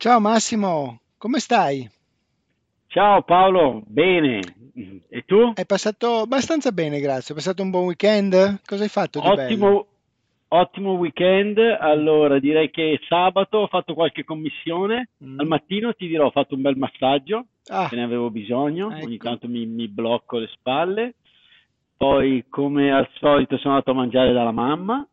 Ciao Massimo, come stai? Ciao Paolo, bene. E tu? È passato abbastanza bene, grazie. È passato un buon weekend? Cosa hai fatto di Ottimo, bello? ottimo weekend. Allora, direi che sabato ho fatto qualche commissione. Mm. Al mattino ti dirò, ho fatto un bel massaggio, Ah, che ne avevo bisogno. Ecco. Ogni tanto mi, mi blocco le spalle. Poi, come al solito, sono andato a mangiare dalla mamma.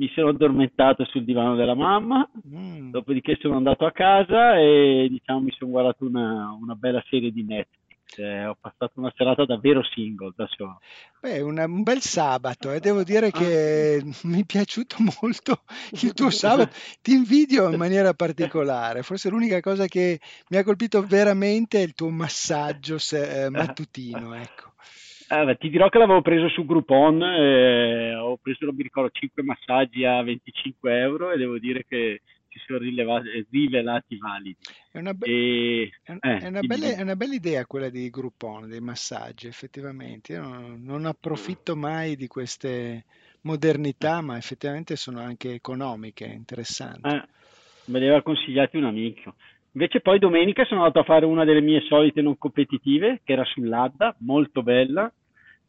Mi sono addormentato sul divano della mamma. mm. Dopodiché sono andato a casa e diciamo mi sono guardato una, una bella serie di Netflix. Eh, ho passato una serata davvero single da solo. Beh, una- un bel sabato e devo dire che mi è piaciuto molto il tuo sabato. Ti invidio in maniera particolare. Forse l'unica cosa che mi ha colpito veramente è il tuo massaggio se- eh, mattutino, ecco. Eh, beh, ti dirò che l'avevo preso su Groupon, eh, ho preso, non mi ricordo, 5 massaggi a 25 euro e devo dire che si sono rilevati- rivelati validi. È una, be- E, è un- eh, è una bella, è una bella idea quella di Groupon, dei massaggi, effettivamente. Io non, non approfitto mai di queste modernità, ma effettivamente sono anche economiche, interessanti. Eh, me li aveva consigliati un amico. Invece poi domenica sono andato a fare una delle mie solite non competitive, che era sull'Adda, molto bella.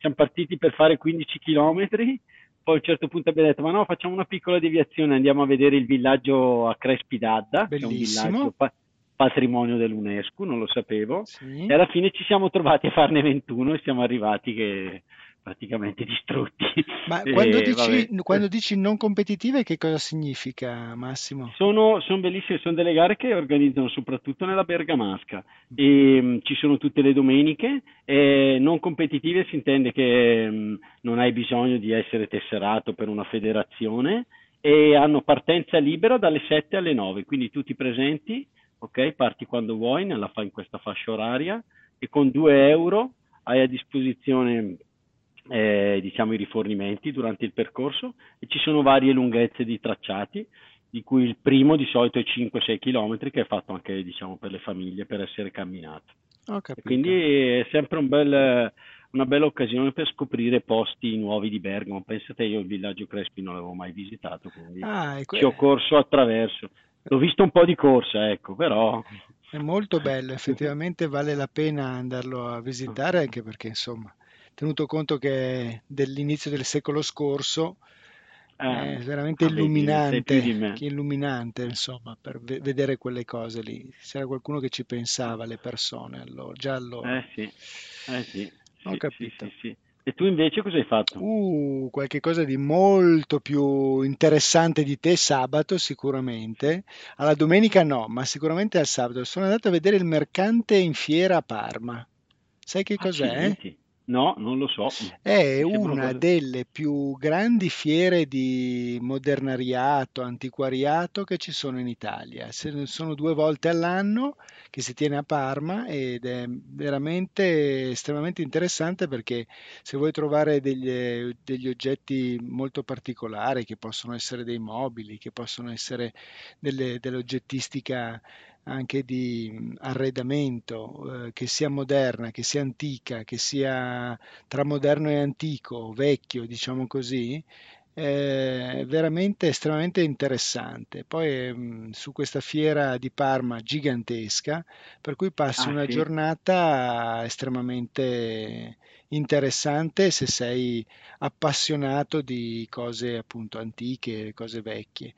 Siamo partiti per fare 15 chilometri, poi a un certo punto abbiamo detto, ma no, facciamo una piccola deviazione, andiamo a vedere il villaggio a Crespi d'Adda, che è un villaggio pa- patrimonio dell'UNESCO, non lo sapevo. Sì. E alla fine ci siamo trovati a farne 21 e siamo arrivati che praticamente distrutti. Ma quando dici, vabbè. quando dici non competitive, che cosa significa, Massimo? Sono, sono bellissime, sono delle gare che organizzano soprattutto nella Bergamasca e mh, ci sono tutte le domeniche. E non competitive si intende che mh, non hai bisogno di essere tesserato per una federazione e hanno partenza libera dalle 7 alle 9, quindi tu ti presenti, ok? Parti quando vuoi nella, fa- in questa fascia oraria e con 2 euro hai a disposizione eh, diciamo i rifornimenti durante il percorso e ci sono varie lunghezze di tracciati di cui il primo di solito è 5-6 km che è fatto anche diciamo per le famiglie per essere camminato quindi è sempre un bel- una bella occasione per scoprire posti nuovi di Bergamo. Pensate io il villaggio Crespi non l'avevo mai visitato quindi Ah, que- ci ho corso attraverso. L'ho visto un po' di corsa ecco però è molto bello, effettivamente vale la pena andarlo a visitare, anche perché, insomma, tenuto conto che è dell'inizio del secolo scorso, eh, è veramente ah, più di illuminante, illuminante, insomma, per ve- vedere quelle cose lì. C'era qualcuno che ci pensava, le persone, allora, già allora. Eh sì, eh sì, Ho sì, capito. sì, sì, sì. E tu invece cosa hai fatto? Uh, qualche cosa di molto più interessante di te sabato sicuramente. Alla domenica no, ma sicuramente al sabato. Sono andato a vedere il mercante in fiera a Parma. Sai che cos'è? Accidenti. No, non lo so. È una cosa- delle più grandi fiere di modernariato, antiquariato che ci sono in Italia. Sono due volte all'anno che si tiene a Parma ed è veramente estremamente interessante perché se vuoi trovare degli, degli oggetti molto particolari, che possono essere dei mobili, che possono essere delle- dell'oggettistica anche di arredamento, eh, che sia moderna, che sia antica, che sia tra moderno e antico, vecchio, diciamo così, è veramente estremamente interessante. Poi mh, su questa fiera di Parma gigantesca, per cui passi Ah, una sì? giornata estremamente interessante se sei appassionato di cose appunto antiche, cose vecchie.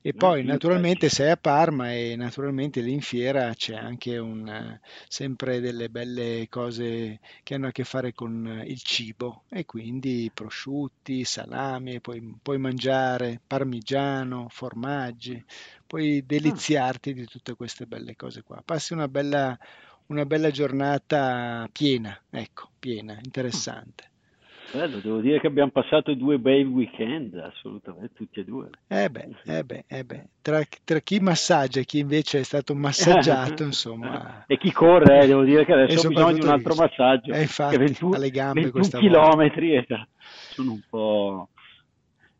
E Eh, poi naturalmente sei a Parma e naturalmente lì in fiera c'è anche un, sempre delle belle cose che hanno a che fare con il cibo e quindi prosciutti, salami, poi puoi mangiare parmigiano, formaggi, puoi Ah, deliziarti di tutte queste belle cose qua. Passi una bella, una bella giornata piena, ecco, piena, interessante. Bello, devo dire che abbiamo passato due bei weekend, assolutamente, tutti e due. Eh beh, eh beh, eh beh. Tra, tra chi massaggia e chi invece è stato massaggiato, insomma. E chi corre, eh, devo dire che adesso ho bisogno di un altro massaggio. Eh, infatti, che 21, alle gambe 21 questa volta. chilometri esatto, sono un po'...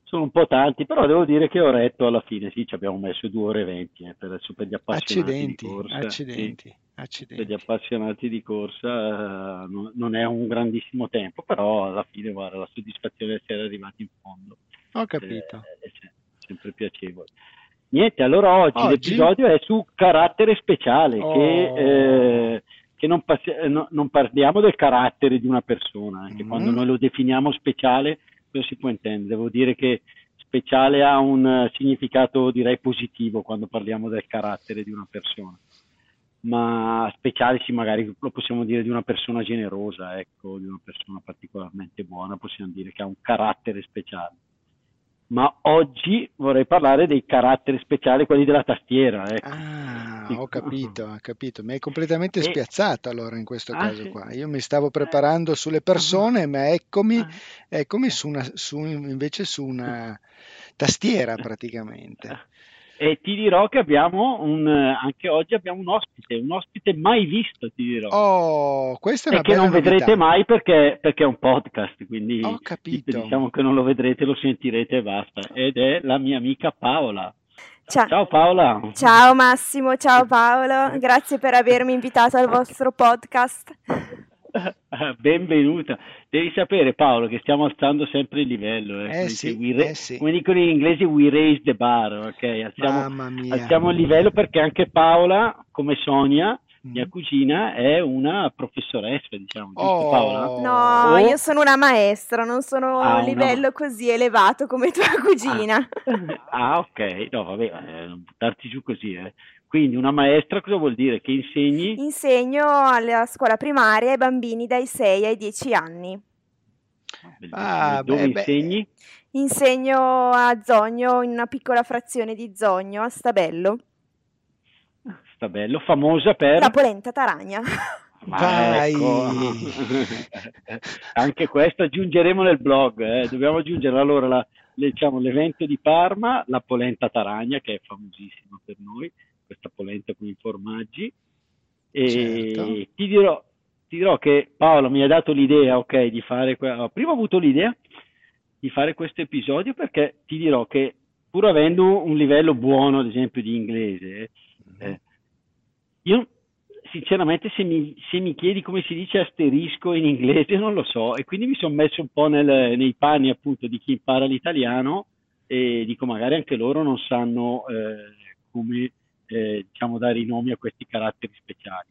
Sono un po' tanti, però devo dire che ho retto alla fine, sì, ci abbiamo messo due ore e venti eh, per, per gli appassionati Accidenti, di corsa. accidenti, sì, per gli accidenti. appassionati di corsa eh, no- non è un grandissimo tempo, però alla fine guarda, la soddisfazione di essere arrivati in fondo Ho eh, capito. è se- sempre piacevole. Niente, allora oggi, Oggi? l'episodio è su carattere speciale, Oh. che, eh, che non, passi- eh, no- non parliamo del carattere di una persona, che Mm. quando noi lo definiamo speciale, cosa si può intendere? Devo dire che speciale ha un eh, significato direi positivo quando parliamo del carattere di una persona, ma speciale sì, magari lo possiamo dire di una persona generosa, ecco, di una persona particolarmente buona, possiamo dire che ha un carattere speciale. Ma oggi vorrei parlare dei caratteri speciali, quelli della tastiera, ecco. Ah, ho capito, ho capito. Mi hai completamente spiazzato allora in questo Ah, caso sì? qua. Io mi stavo preparando sulle persone, ma eccomi, Ah. eccomi su una, su- invece su una tastiera praticamente. E ti dirò che abbiamo un, anche oggi abbiamo un ospite, un ospite mai visto, ti dirò. Oh, questa è E una che bella non vedrete novità. mai perché, perché è un podcast, quindi Ho capito. diciamo che non lo vedrete, lo sentirete e basta. Ed è la mia amica Paola. Ciao. Ciao Paola. Ciao Massimo, ciao Paolo, grazie per avermi invitato al vostro podcast. Benvenuta. Devi sapere Paolo che stiamo alzando sempre il livello. eh. Eh Come sì, we ra- eh sì. come dicono in inglese, we raise the bar, ok? Alziamo, Mamma mia. alziamo il livello perché anche Paola, come Sonia, Mm. mia cugina, è una professoressa, diciamo, giusto Oh. Paola? No, Oh. io sono una maestra, non sono Ah, a un livello così elevato come tua cugina. Ah, ok. No, vabbè, eh, non buttarti giù così, eh. Quindi una maestra cosa vuol dire? Che insegni? Insegno alla scuola primaria ai bambini dai 6 ai 10 anni. Ah, Dove beh, beh. insegni? Insegno a Zogno, in una piccola frazione di Zogno, a Stabello, Sta bello, famosa per... la polenta taragna. Ma ecco. Anche questo aggiungeremo nel blog, eh. Dobbiamo aggiungere allora la- diciamo, l'evento di Parma, la polenta taragna, che è famosissima per noi, questa polenta con i formaggi. E Certo. ti dirò, ti dirò che Paolo mi ha dato l'idea, ok, di fare... que- prima ho avuto l'idea di fare questo episodio perché ti dirò che pur avendo un livello buono, ad esempio, di inglese, eh, io sinceramente se mi, se mi chiedi come si dice asterisco in inglese non lo so e quindi mi sono messo un po' nel- nei panni appunto di chi impara l'italiano e dico magari anche loro non sanno eh, come eh, diciamo dare i nomi a questi caratteri speciali.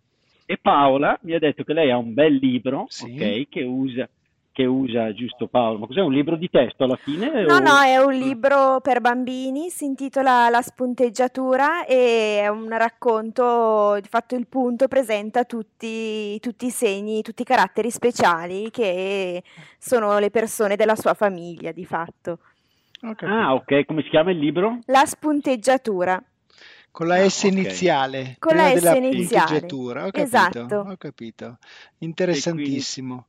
E Paola mi ha detto che lei ha un bel libro, Sì. ok, che usa, che usa giusto Paolo, ma cos'è un libro di testo alla fine? No, o- no, è un libro per bambini, si intitola La spunteggiatura e è un racconto, di fatto il punto presenta tutti, tutti i segni, tutti i caratteri speciali che sono le persone della sua famiglia, di fatto. Capito. Ah, ok, come si chiama il libro? La spunteggiatura. Con la Ah, S ok. iniziale, Con la S della iniziale. punteggiatura. Ho capito, Esatto. ho capito. Interessantissimo.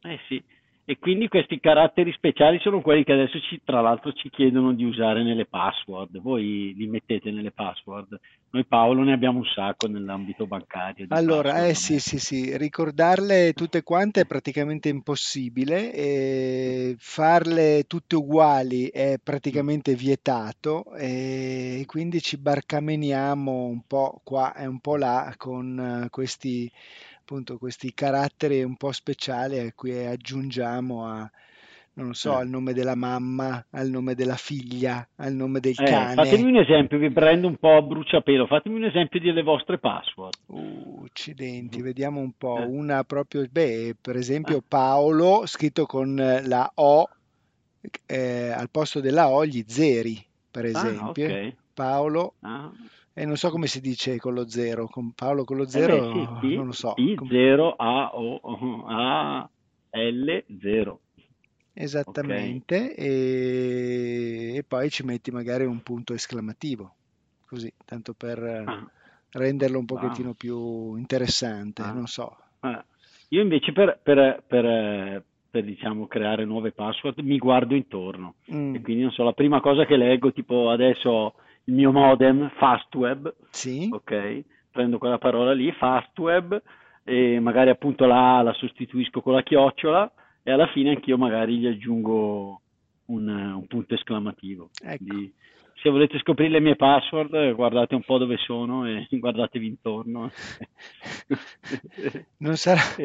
Eh sì, e quindi questi caratteri speciali sono quelli che adesso ci, tra l'altro ci chiedono di usare nelle password. Voi li mettete nelle password. Noi Paolo ne abbiamo un sacco nell'ambito bancario. Allora, eh sì, sì, sì, ricordarle tutte quante è praticamente impossibile, e farle tutte uguali è praticamente vietato e quindi ci barcameniamo un po' qua e un po' là con eh, questi, appunto, questi caratteri un po' speciali a cui aggiungiamo a, non lo so, Eh. al nome della mamma, al nome della figlia, al nome del Eh, cane. fatemi un esempio, vi prendo un po' a bruciapelo, fatemi un esempio delle vostre password. Uh, accidenti, vediamo un po'. Eh. Una proprio, beh, per esempio Ah. Paolo, scritto con eh, la O, eh, al posto della O gli zeri, per Ah, esempio. ok. Paolo, Ah, e non so come si dice con lo zero, con Paolo con lo eh zero, beh, sì, sì, non lo so. P, Com- 0 A O A L 0. Esattamente, e, e poi ci metti magari un punto esclamativo, così, tanto per eh, Ah, renderlo un pochettino più interessante, Ah. non so. Eh, Io invece per, per- per, eh, per diciamo creare nuove password, mi guardo intorno Mm. e quindi non so, la prima cosa che leggo, tipo adesso il mio modem Fastweb, Sì? ok? Prendo quella parola lì, Fastweb, e magari appunto la A la sostituisco con la chiocciola e alla fine anch'io magari gli aggiungo un, un punto esclamativo. Ecco. Quindi, se volete scoprire le mie password, eh, guardate un po' dove sono e guardatevi intorno. Non sarà,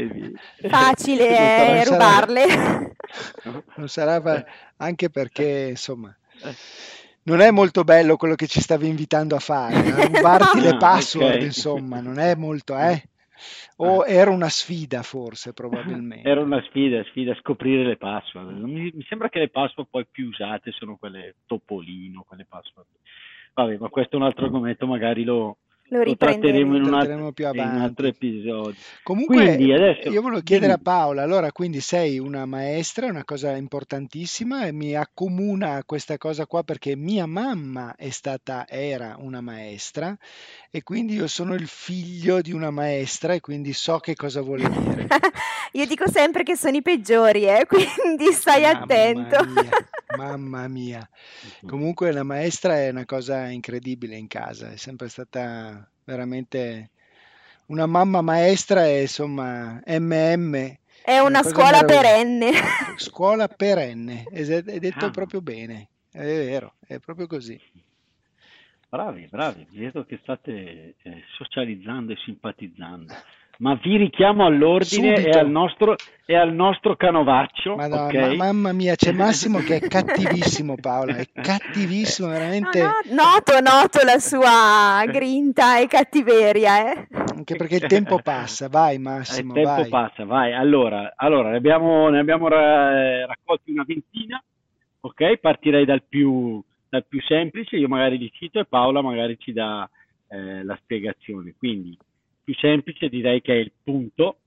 Facile non sarà- eh, rubarle. non sarà fa- anche perché, insomma, Eh. Non è molto bello quello che ci stavi invitando a fare, a rubarti le Ah, password, ok. insomma, non è molto, eh? O era una sfida forse, probabilmente. Era una sfida, sfida scoprire le password. Non Mi, mi sembra che le password poi più usate sono quelle Topolino, quelle password. Vabbè, ma questo è un altro argomento, magari lo, Lo tratteremo in riprenderemo. un, più in altro episodio. Comunque, Quindi adesso io volevo chiedere a dimmi. Paola, allora, quindi sei una maestra, è una cosa importantissima e mi accomuna questa cosa qua perché mia mamma è stata, era una maestra e quindi io sono il figlio di una maestra e quindi so che cosa vuole dire. Io dico sempre che sono i peggiori, eh, quindi stai Mamma attento. Mamma mia. Comunque la maestra è una cosa incredibile in casa, è sempre stata veramente una mamma maestra e insomma MM, È una una scuola perenne. Scuola perenne, hai detto Ah. proprio bene, è vero, è proprio così. Bravi, bravi, vedo che state eh, socializzando e simpatizzando. Ma vi richiamo all'ordine e al nostro, e al nostro canovaccio, Madonna, ok? ma- mamma mia, c'è Massimo che è cattivissimo Paola, è cattivissimo, No, veramente, no, noto, noto la sua grinta e cattiveria, eh. anche perché il tempo passa, vai Il Massimo, tempo vai. passa, vai. Allora, allora ne abbiamo, ne abbiamo ra- raccolti una ventina, ok? Partirei dal più, dal più semplice, io magari li cito e Paola magari ci dà eh, la spiegazione. Quindi, più semplice direi che è il punto,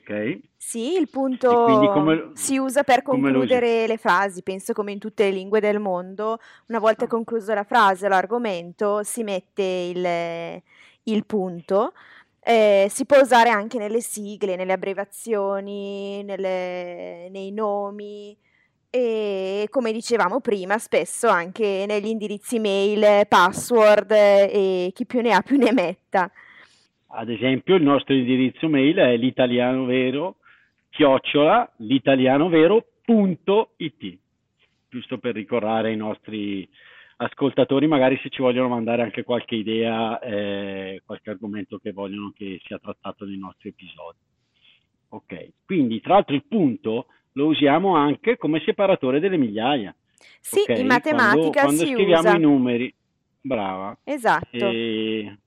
ok? Sì, il punto come, si usa per concludere le frasi, penso come in tutte le lingue del mondo. Una volta Ah. concluso la frase l'argomento, si mette il, il punto. Eh, si può usare anche nelle sigle, nelle abbreviazioni, nelle- nei nomi e come dicevamo prima, spesso anche negli indirizzi mail, password e chi più ne ha più ne metta. Ad esempio, il nostro indirizzo mail è l'italiano vero, chiocciola, l'italianovero.it, giusto per ricordare ai nostri ascoltatori, magari se ci vogliono mandare anche qualche idea, eh, qualche argomento che vogliono che sia trattato nei nostri episodi. Ok, quindi tra l'altro il punto lo usiamo anche come separatore delle migliaia. Sì, ok? in matematica quando, quando si scriviamo usa. i numeri, brava. Esatto. E,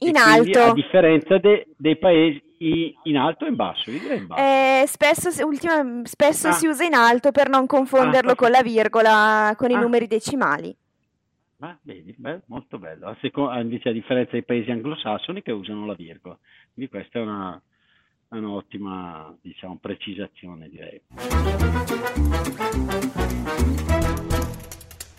In e quindi, a alto. differenza de- dei paesi i- in alto e in basso, in basso. Eh, spesso, si- ultima- spesso Ah. si usa in alto per non confonderlo Ah, con la virgola, con i Ah. numeri decimali. Ma vedi, beh, molto bello. A seco- invece a differenza dei paesi anglosassoni che usano la virgola. Quindi questa è una, un'ottima, diciamo, precisazione, direi.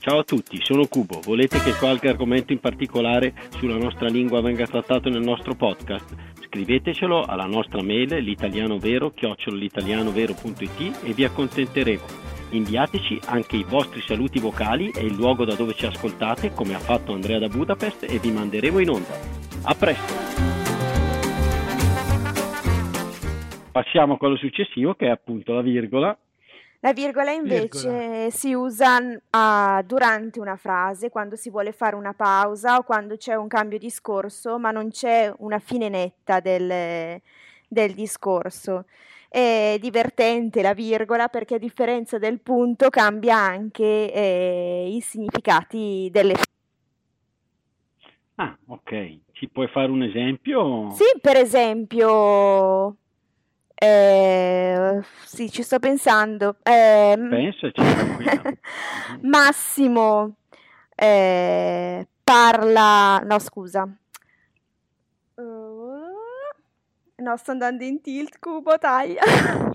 Ciao a tutti, sono Cubo. Volete che qualche argomento in particolare sulla nostra lingua venga trattato nel nostro podcast? Scrivetecelo alla nostra mail l'italianovero-l'italianovero.it e vi accontenteremo. Inviateci anche i vostri saluti vocali e il luogo da dove ci ascoltate, come ha fatto Andrea da Budapest, e vi manderemo in onda. A presto! Passiamo a quello successivo, che è appunto la virgola. La virgola invece Virgola. si usa a- durante una frase, quando si vuole fare una pausa o quando c'è un cambio di discorso, ma non c'è una fine netta del, del discorso. È divertente la virgola perché a differenza del punto cambia anche eh, i significati delle Ah, ok. Ci puoi fare un esempio? Sì, per esempio, eh, sì, ci sto pensando. Ehm, Pensaci. Massimo eh, parla, no, scusa. Uh, no, sto andando in tilt, cubo, taglia.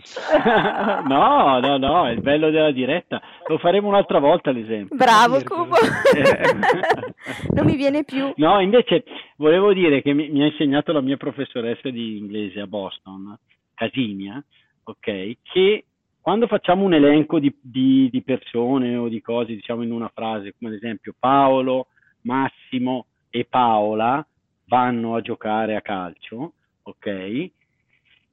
No, no, no, è il bello della diretta. Lo faremo un'altra volta l'esempio. Bravo, cubo. Non mi viene più. No, invece volevo dire che mi, mi ha insegnato la mia professoressa di inglese a Boston, Casinia, ok, che quando facciamo un elenco di, di, di persone o di cose, diciamo in una frase, come ad esempio Paolo, Massimo e Paola vanno a giocare a calcio, ok?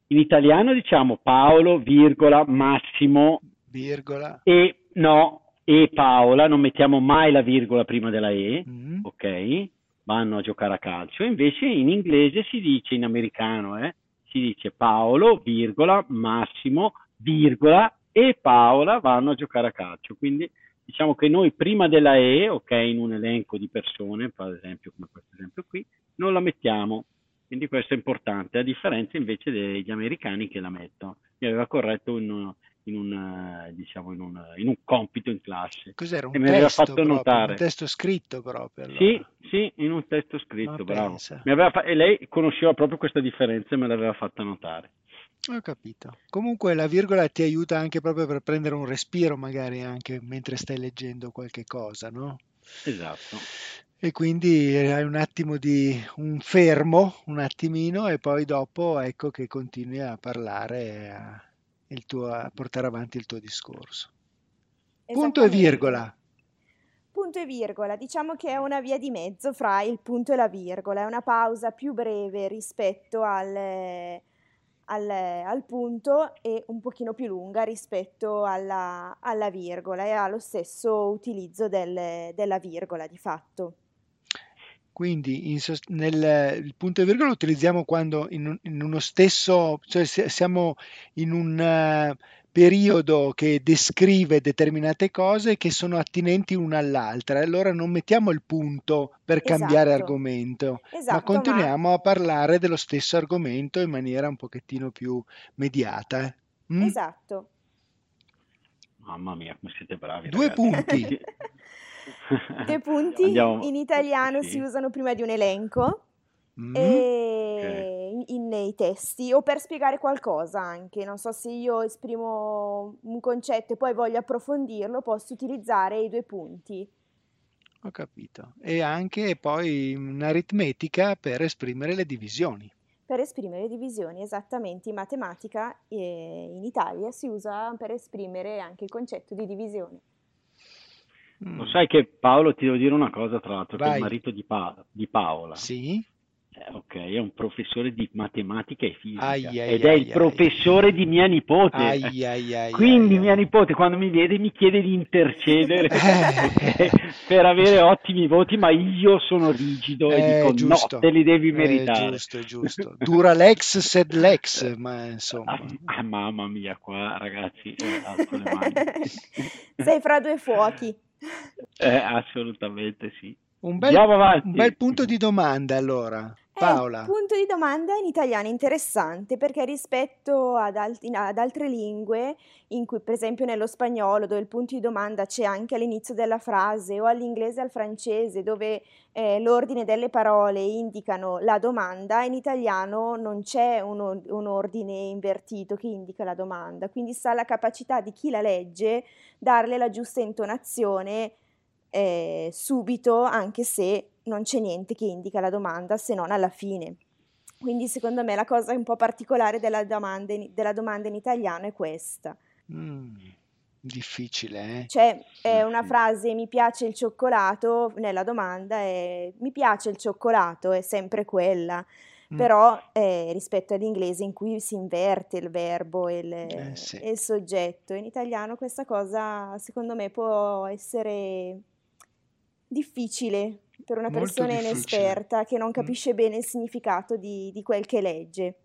In italiano diciamo Paolo, virgola, Massimo, virgola. e no, e Paola, non mettiamo mai la virgola prima della E, mm-hmm. ok? Vanno a giocare a calcio. Invece in inglese si dice, in americano, eh, si dice Paolo, virgola, Massimo, virgola, e Paola vanno a giocare a calcio. Quindi diciamo che noi prima della E, ok, in un elenco di persone, per esempio come questo esempio qui, non la mettiamo. Quindi questo è importante, a differenza invece degli americani che la mettono. Mi aveva corretto in, in, un, diciamo in, un, in un, compito in classe. Cos'era un e testo? Fatto proprio, notare. Un testo scritto proprio. Allora. Sì, sì, in un testo scritto, bravo. Fa- e lei conosceva proprio questa differenza e me l'aveva fatta notare. Ho capito. Comunque la virgola ti aiuta anche proprio per prendere un respiro, magari anche mentre stai leggendo qualche cosa, no? Esatto. E quindi hai un attimo di un fermo, un attimino, e poi dopo ecco che continui a parlare, a, il tuo, a portare avanti il tuo discorso. Punto e virgola. Punto e virgola, diciamo che è una via di mezzo fra il punto e la virgola, è una pausa più breve rispetto al al, al, punto e un pochino più lunga rispetto alla, alla virgola e ha lo stesso utilizzo del, della virgola di fatto. Quindi in, nel, il punto e virgola lo utilizziamo quando in, in uno stesso, cioè siamo in un periodo che descrive determinate cose che sono attinenti una all'altra. Allora non mettiamo il punto per esatto. cambiare argomento, esatto, ma continuiamo ma... a parlare dello stesso argomento in maniera un pochettino più mediata. Eh. Mm? Esatto. Mamma mia, come siete bravi. Due ragazzi. punti. Due punti Andiamo... in italiano sì. si usano prima di un elenco Mm. E okay. in, nei testi o per spiegare qualcosa anche, non so se io esprimo un concetto e poi voglio approfondirlo, posso utilizzare i due punti. Ho capito. E anche poi un'aritmetica per esprimere le divisioni. Per esprimere le divisioni, esattamente. In matematica eh, in Italia si usa per esprimere anche il concetto di divisione. Mm. Lo sai che Paolo, ti devo dire una cosa, tra l'altro, Vai. che il marito di, pa- di Paola sì? Eh, ok, è un professore di matematica e fisica ai, ai, ed è il professore di mia nipote. Quindi mia nipote quando mi vede mi chiede di intercedere eh. per avere ottimi voti, ma io sono rigido e dico giusto. no, te li devi meritare. È giusto, è giusto. Dura l'ex sed l'ex, ma insomma. Ah, ah, mamma mia, qua ragazzi, eh, alzo le mani. Sei fra due fuochi. Eh, assolutamente sì. Un bel, un bel punto di domanda allora. Paola. Eh, punto di domanda in italiano interessante perché rispetto ad, alt- ad, altre lingue, in cui per esempio nello spagnolo, dove il punto di domanda c'è anche all'inizio della frase, o all'inglese e al francese, dove eh, l'ordine delle parole indicano la domanda, in italiano non c'è un, un ordine invertito che indica la domanda, quindi sta la capacità di chi la legge darle la giusta intonazione eh, subito, anche se non c'è niente che indica la domanda se non alla fine. Quindi secondo me la cosa un po' particolare della domanda in, della domanda in italiano è questa. Mm, difficile, eh? Cioè, è una frase mi piace il cioccolato, nella domanda è mi piace il cioccolato, è sempre quella. Mm. Però eh, rispetto all'inglese in cui si inverte il verbo e il, eh, sì. e il soggetto, in italiano questa cosa secondo me può essere difficile per una persona inesperta che non mm. capisce mm. bene il significato di, di quel che legge.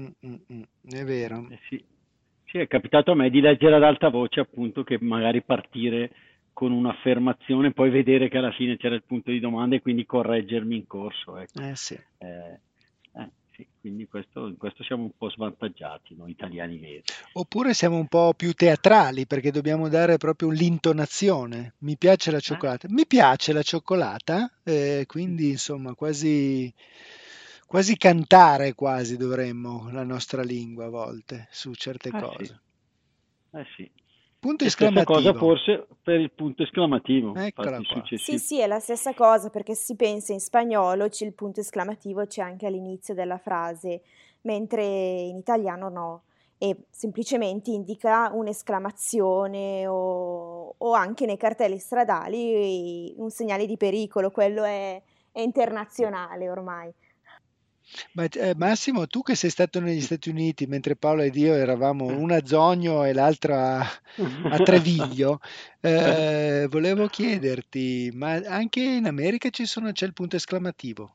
Mm, mm, mm. È vero. Eh sì. sì, è capitato a me di leggere ad alta voce appunto che magari partire con un'affermazione, poi vedere che alla fine c'era il punto di domanda e quindi correggermi in corso. Ecco. Eh sì. Eh, sì, quindi questo, in questo siamo un po' svantaggiati noi italiani veri. Oppure siamo un po' più teatrali perché dobbiamo dare proprio l'intonazione. Mi piace la eh? cioccolata. Eh? Mi piace la cioccolata, eh, quindi insomma quasi, quasi cantare quasi dovremmo la nostra lingua a volte su certe eh cose. Sì. Eh sì. Punto esclamativo. cosa forse per il punto esclamativo. Eccola qua. Sì, sì, è la stessa cosa perché si pensa in spagnolo c'è il punto esclamativo c'è anche all'inizio della frase, mentre in italiano no. e semplicemente indica un'esclamazione o, o anche nei cartelli stradali un segnale di pericolo, quello è, è internazionale ormai. Ma, eh, Massimo, tu che sei stato negli Stati Uniti mentre Paolo ed io eravamo una a Zogno e l'altra a, Treviglio, eh, volevo chiederti, ma anche in America ci sono, c'è il punto esclamativo?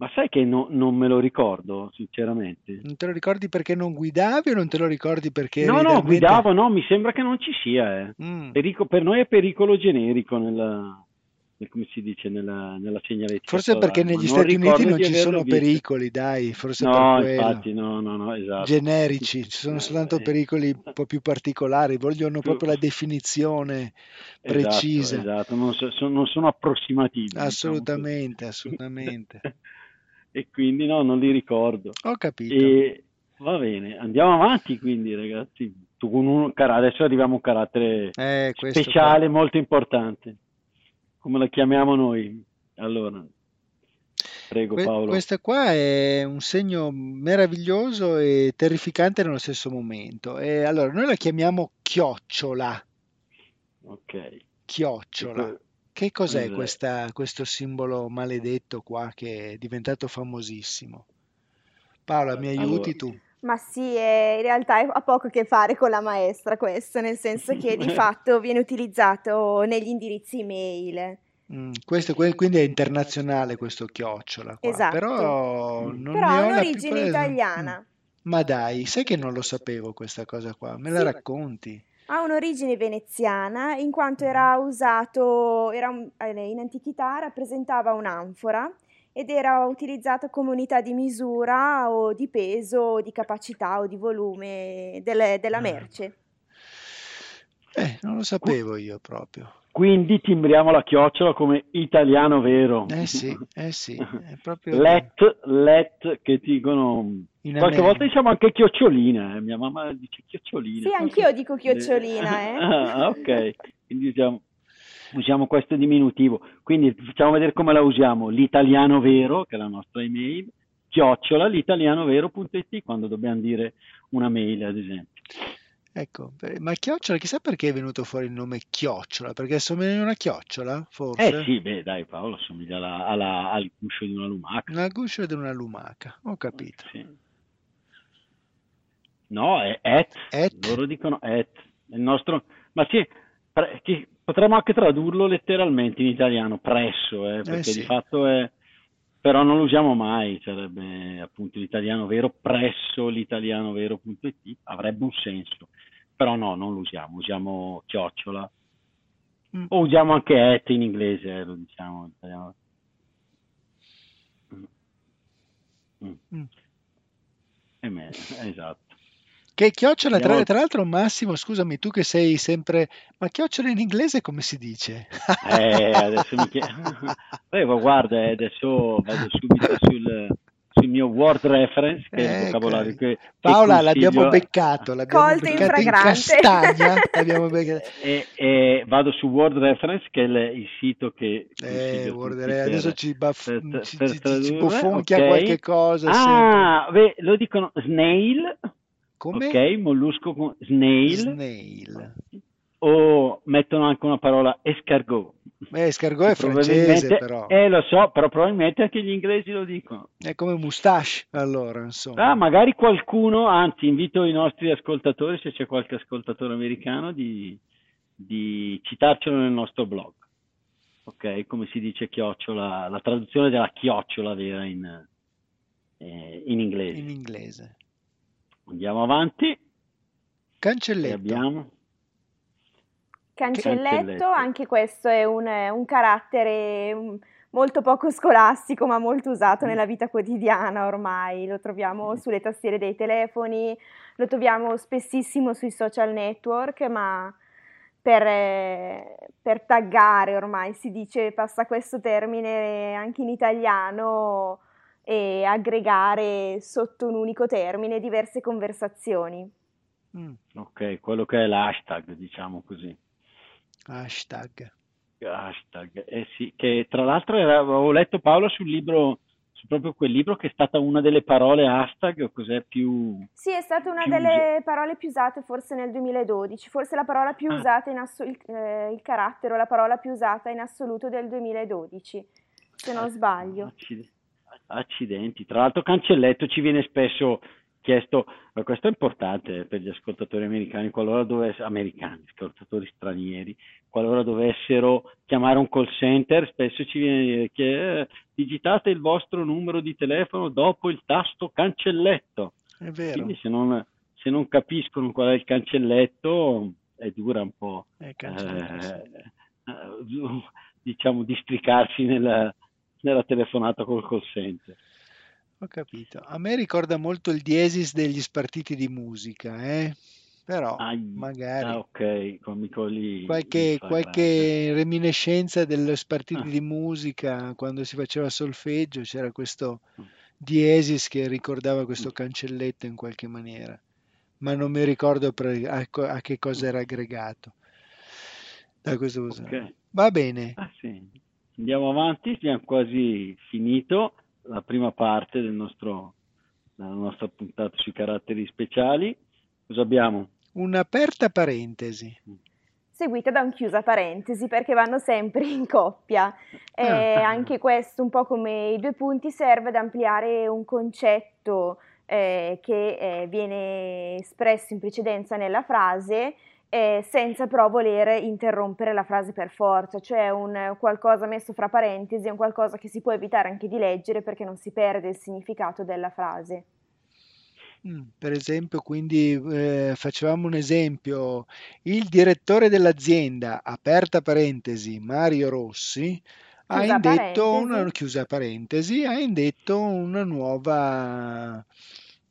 Ma sai che no- non me lo ricordo, sinceramente. Non te lo ricordi perché non guidavi o non te lo ricordi perché No, no, guidavo, no, mi sembra che non ci sia. eh. Mm. Perico- per noi è pericolo generico nella, nel- come si dice, nella, nella segnaletica Forse perché negli Stati Uniti non ci sono visto. pericoli, dai, forse per No, quello. infatti, no, no, no, esatto. Generici, ci sono soltanto Eh, pericoli un po' più particolari, vogliono più- proprio la definizione Esatto, precisa. esatto, non, so- non sono approssimativi, diciamo. Assolutamente, assolutamente. E quindi no, non li ricordo. Ho capito. E va bene, andiamo avanti quindi, ragazzi. Tu con un adesso arriviamo a un carattere Eh, questo qua. speciale, molto importante. Come la chiamiamo noi? Allora, prego Paolo. questo qua è un segno meraviglioso e terrificante nello stesso momento. E allora, noi la chiamiamo chiocciola. Ok. Chiocciola. Che cos'è cos'è? questa- questo simbolo maledetto qua che è diventato famosissimo? Paola, mi Allora, aiuti tu? Ma sì, è- in realtà ha poco a che fare con la maestra questo, nel senso che di fatto viene utilizzato negli indirizzi email. Mm, questo que- quindi è internazionale questo chiocciola qua, Esatto. però Mm. non Però ne ha un'origine italiana. Mm. Ma dai, sai che non lo sapevo questa cosa qua? Me la Sì, racconti? ha un'origine veneziana in quanto era usato, era un- eh, in antichità rappresentava un'anfora ed era utilizzato come unità di misura o di peso o di capacità o di volume delle- della Ah. merce. Eh, non lo sapevo io proprio. Quindi timbriamo la chiocciola come italiano vero. Eh sì, eh sì, è proprio Let, let, che dicono... in Qualche America. volta diciamo anche chiocciolina, eh. Mia mamma dice chiocciolina. Sì, anch'io dico chiocciolina, eh. Ah, ok, quindi usiamo, usiamo questo diminutivo. Quindi facciamo vedere come la usiamo. L'italiano vero, che è la nostra email, chiocciola l'italianovero.it quando dobbiamo dire una mail, ad esempio. Ecco, ma chiocciola, chissà perché è venuto fuori il nome chiocciola, perché assomiglia a una chiocciola, forse? Eh sì, beh, dai, Paolo assomiglia alla- alla- al guscio di una lumaca. Una guscio ed una lumaca, ho capito. Sì. No, è et, Et? loro dicono et. Il nostro, ma sì, pre- chi- potremmo anche tradurlo letteralmente in italiano, presso, eh, perché sì. di fatto è, però non lo usiamo mai, sarebbe appunto l'italiano vero presso l'italiano vero.it, avrebbe un senso, però no, non lo usiamo, usiamo chiocciola, Mm. o usiamo anche et in inglese, eh, lo diciamo in italiano. Mm. Mm. Mm. E me- esatto. Che chiocciola, tra, tra l'altro Massimo, scusami, tu che sei sempre... Ma chiocciola in inglese come si dice? Eh, adesso mi chiedi. Eh, ma guarda, eh, adesso vado subito sul, sul mio word reference, che è il Ecco. vocabolario che, che Paola, l'abbiamo consiglio. beccato, l'abbiamo Colto in beccato in fragrante. castagna, l'abbiamo beccato. E, e vado su Word Reference, che è il, il sito che Eh, guarda, tutti adesso per, ci, baff- per- ci, per ci- ci tradurre. bofonchia ok. qualche cosa. Ah, beh, lo dicono snail, Come? ok, mollusco con snail, Snail. o mettono anche una parola escargot. Beh, escargot è francese però, Eh, lo so, però probabilmente anche gli inglesi lo dicono. è come moustache allora, insomma. Ah, magari qualcuno, anzi, invito i nostri ascoltatori, se c'è qualche ascoltatore americano, di, di citarcelo nel nostro blog. Ok, come si dice chiocciola, la traduzione della chiocciola vera in, eh, in inglese. in inglese. Andiamo avanti. Cancelletto. abbiamo. Cancelletto, Cancelletto. anche questo è un, un carattere mm, molto poco scolastico, ma molto usato nella vita quotidiana ormai. Lo troviamo sulle tastiere dei telefoni, lo troviamo spessissimo sui social network, ma per, eh, per taggare ormai si dice, passa questo termine anche in italiano e aggregare sotto un unico termine diverse conversazioni. Mm, Ok, quello che è l'hashtag, diciamo così. hashtag. Hashtag, eh sì, che tra l'altro era- avevo letto Paolo sul libro su proprio quel libro che è stata una delle parole hashtag o cos'è più... Sì, è stata una delle us- parole più usate forse nel 2012, forse la parola più ah. usata in assoluto, eh, il carattere o la parola più usata in assoluto del 2012, se non sbaglio. Accidenti, tra l'altro cancelletto ci viene spesso chiesto, questo è importante per gli ascoltatori americani, qualora dovessero, americani, ascoltatori stranieri, qualora dovessero chiamare un call center, spesso ci viene che eh, digitate il vostro numero di telefono dopo il tasto cancelletto. È vero. Quindi se non, se non capiscono qual è il cancelletto, è dura un po', eh, eh, diciamo, districarsi nella, nella telefonata col call center. Ho capito. A me ricorda molto il diesis degli spartiti di musica, eh? Però ah, magari ah, ok, lì, qualche, qualche reminiscenza dello spartiti ah. di musica quando si faceva solfeggio c'era questo mm. diesis che ricordava questo mm. cancelletto in qualche maniera, ma non mi ricordo per, a, a, che cosa era aggregato. Da questo okay. Va bene. Ah, sì. Andiamo avanti, abbiamo quasi finito la prima parte del nostro, della nostra puntata sui caratteri speciali. Cosa abbiamo? Un'aperta parentesi. Seguita da un chiusa parentesi perché vanno sempre in coppia. E ah. anche questo, un po' come i due punti, serve ad ampliare un concetto eh, che eh, viene espresso in precedenza nella frase eh, senza però voler interrompere la frase per forza, cioè un qualcosa messo fra parentesi, un qualcosa che si può evitare anche di leggere perché non si perde il significato della frase. Mm, per esempio, quindi eh, facevamo un esempio, il direttore dell'azienda, aperta parentesi, Mario Rossi, ha indetto una chiusa parentesi, ha indetto una nuova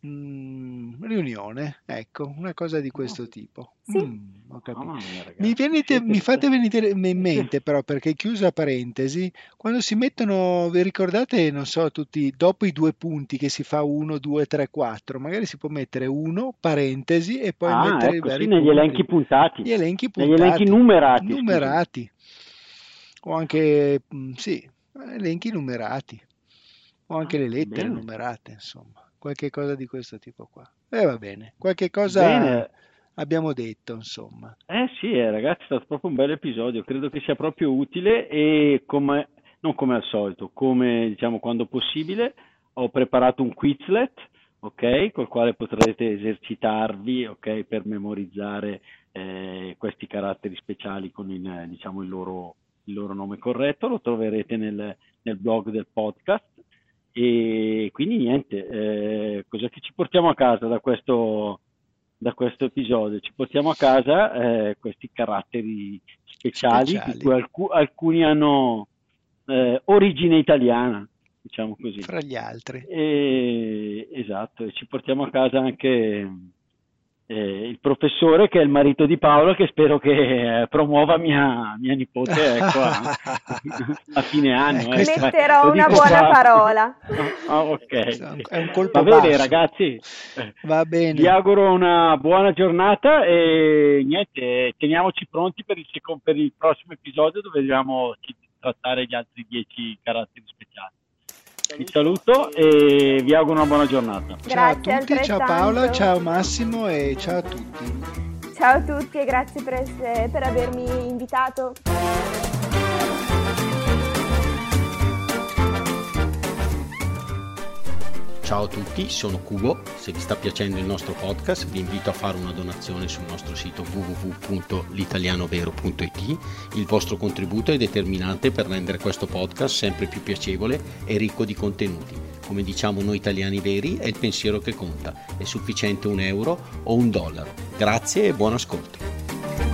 Mm, riunione, ecco, una cosa di questo tipo. Sì. Mm, ho capito. mia, mi, venite, mi fate venire in mente però, perché chiusa parentesi, quando si mettono, vi ricordate, non so, tutti, dopo i due punti che si fa 1, 2, 3, 4, magari si può metere 1, parentesi e poi ah, mettere ecco, i vari sì, negli elenchi puntati. Gli elenchi puntati. Negli elenchi numerati. Numerati. O anche, mm, sì, elenchi numerati. O anche ah, le lettere bene. numerate, insomma qualche cosa di questo tipo qua. E eh, va bene, qualche cosa bene. abbiamo detto, insomma. Eh sì, eh, ragazzi, è stato proprio un bel episodio, credo che sia proprio utile e come, non come al solito, come diciamo quando possibile, ho preparato un Quizlet, ok, col quale potrete esercitarvi, ok, per memorizzare eh, questi caratteri speciali con il, diciamo, il, loro, il loro nome corretto, lo troverete nel, nel blog del podcast e quindi niente, eh, cosa che ci portiamo a casa da questo, da questo episodio? Ci portiamo a casa eh, questi caratteri speciali, speciali. di cui alc- alcuni hanno eh, origine italiana, diciamo così. Fra gli altri. E, esatto, e ci portiamo a casa anche eh, il professore che è il marito di Paolo che spero che eh, promuova mia, mia nipote ecco, a, a, fine anno. Ecco. Metterò una buona qua. parola. Ah, ok. È un colpo Va bene ragazzi, Va bene. vi auguro una buona giornata e niente, teniamoci pronti per il, secondo, per il prossimo episodio dove dobbiamo trattare gli altri dieci caratteri speciali. Vi saluto e vi auguro una buona giornata. Grazie ciao a tutti, ciao Paola, ciao Massimo e ciao a tutti. Ciao a tutti e grazie per, essere, per avermi invitato. Ciao a tutti, sono Cubo. Se vi sta piacendo il nostro podcast vi invito a fare una donazione sul nostro sito www.litalianovero.it. Il vostro contributo è determinante per rendere questo podcast sempre più piacevole e ricco di contenuti. Come diciamo noi italiani veri, è il pensiero che conta. È sufficiente un euro o un dollaro. Grazie e buon ascolto.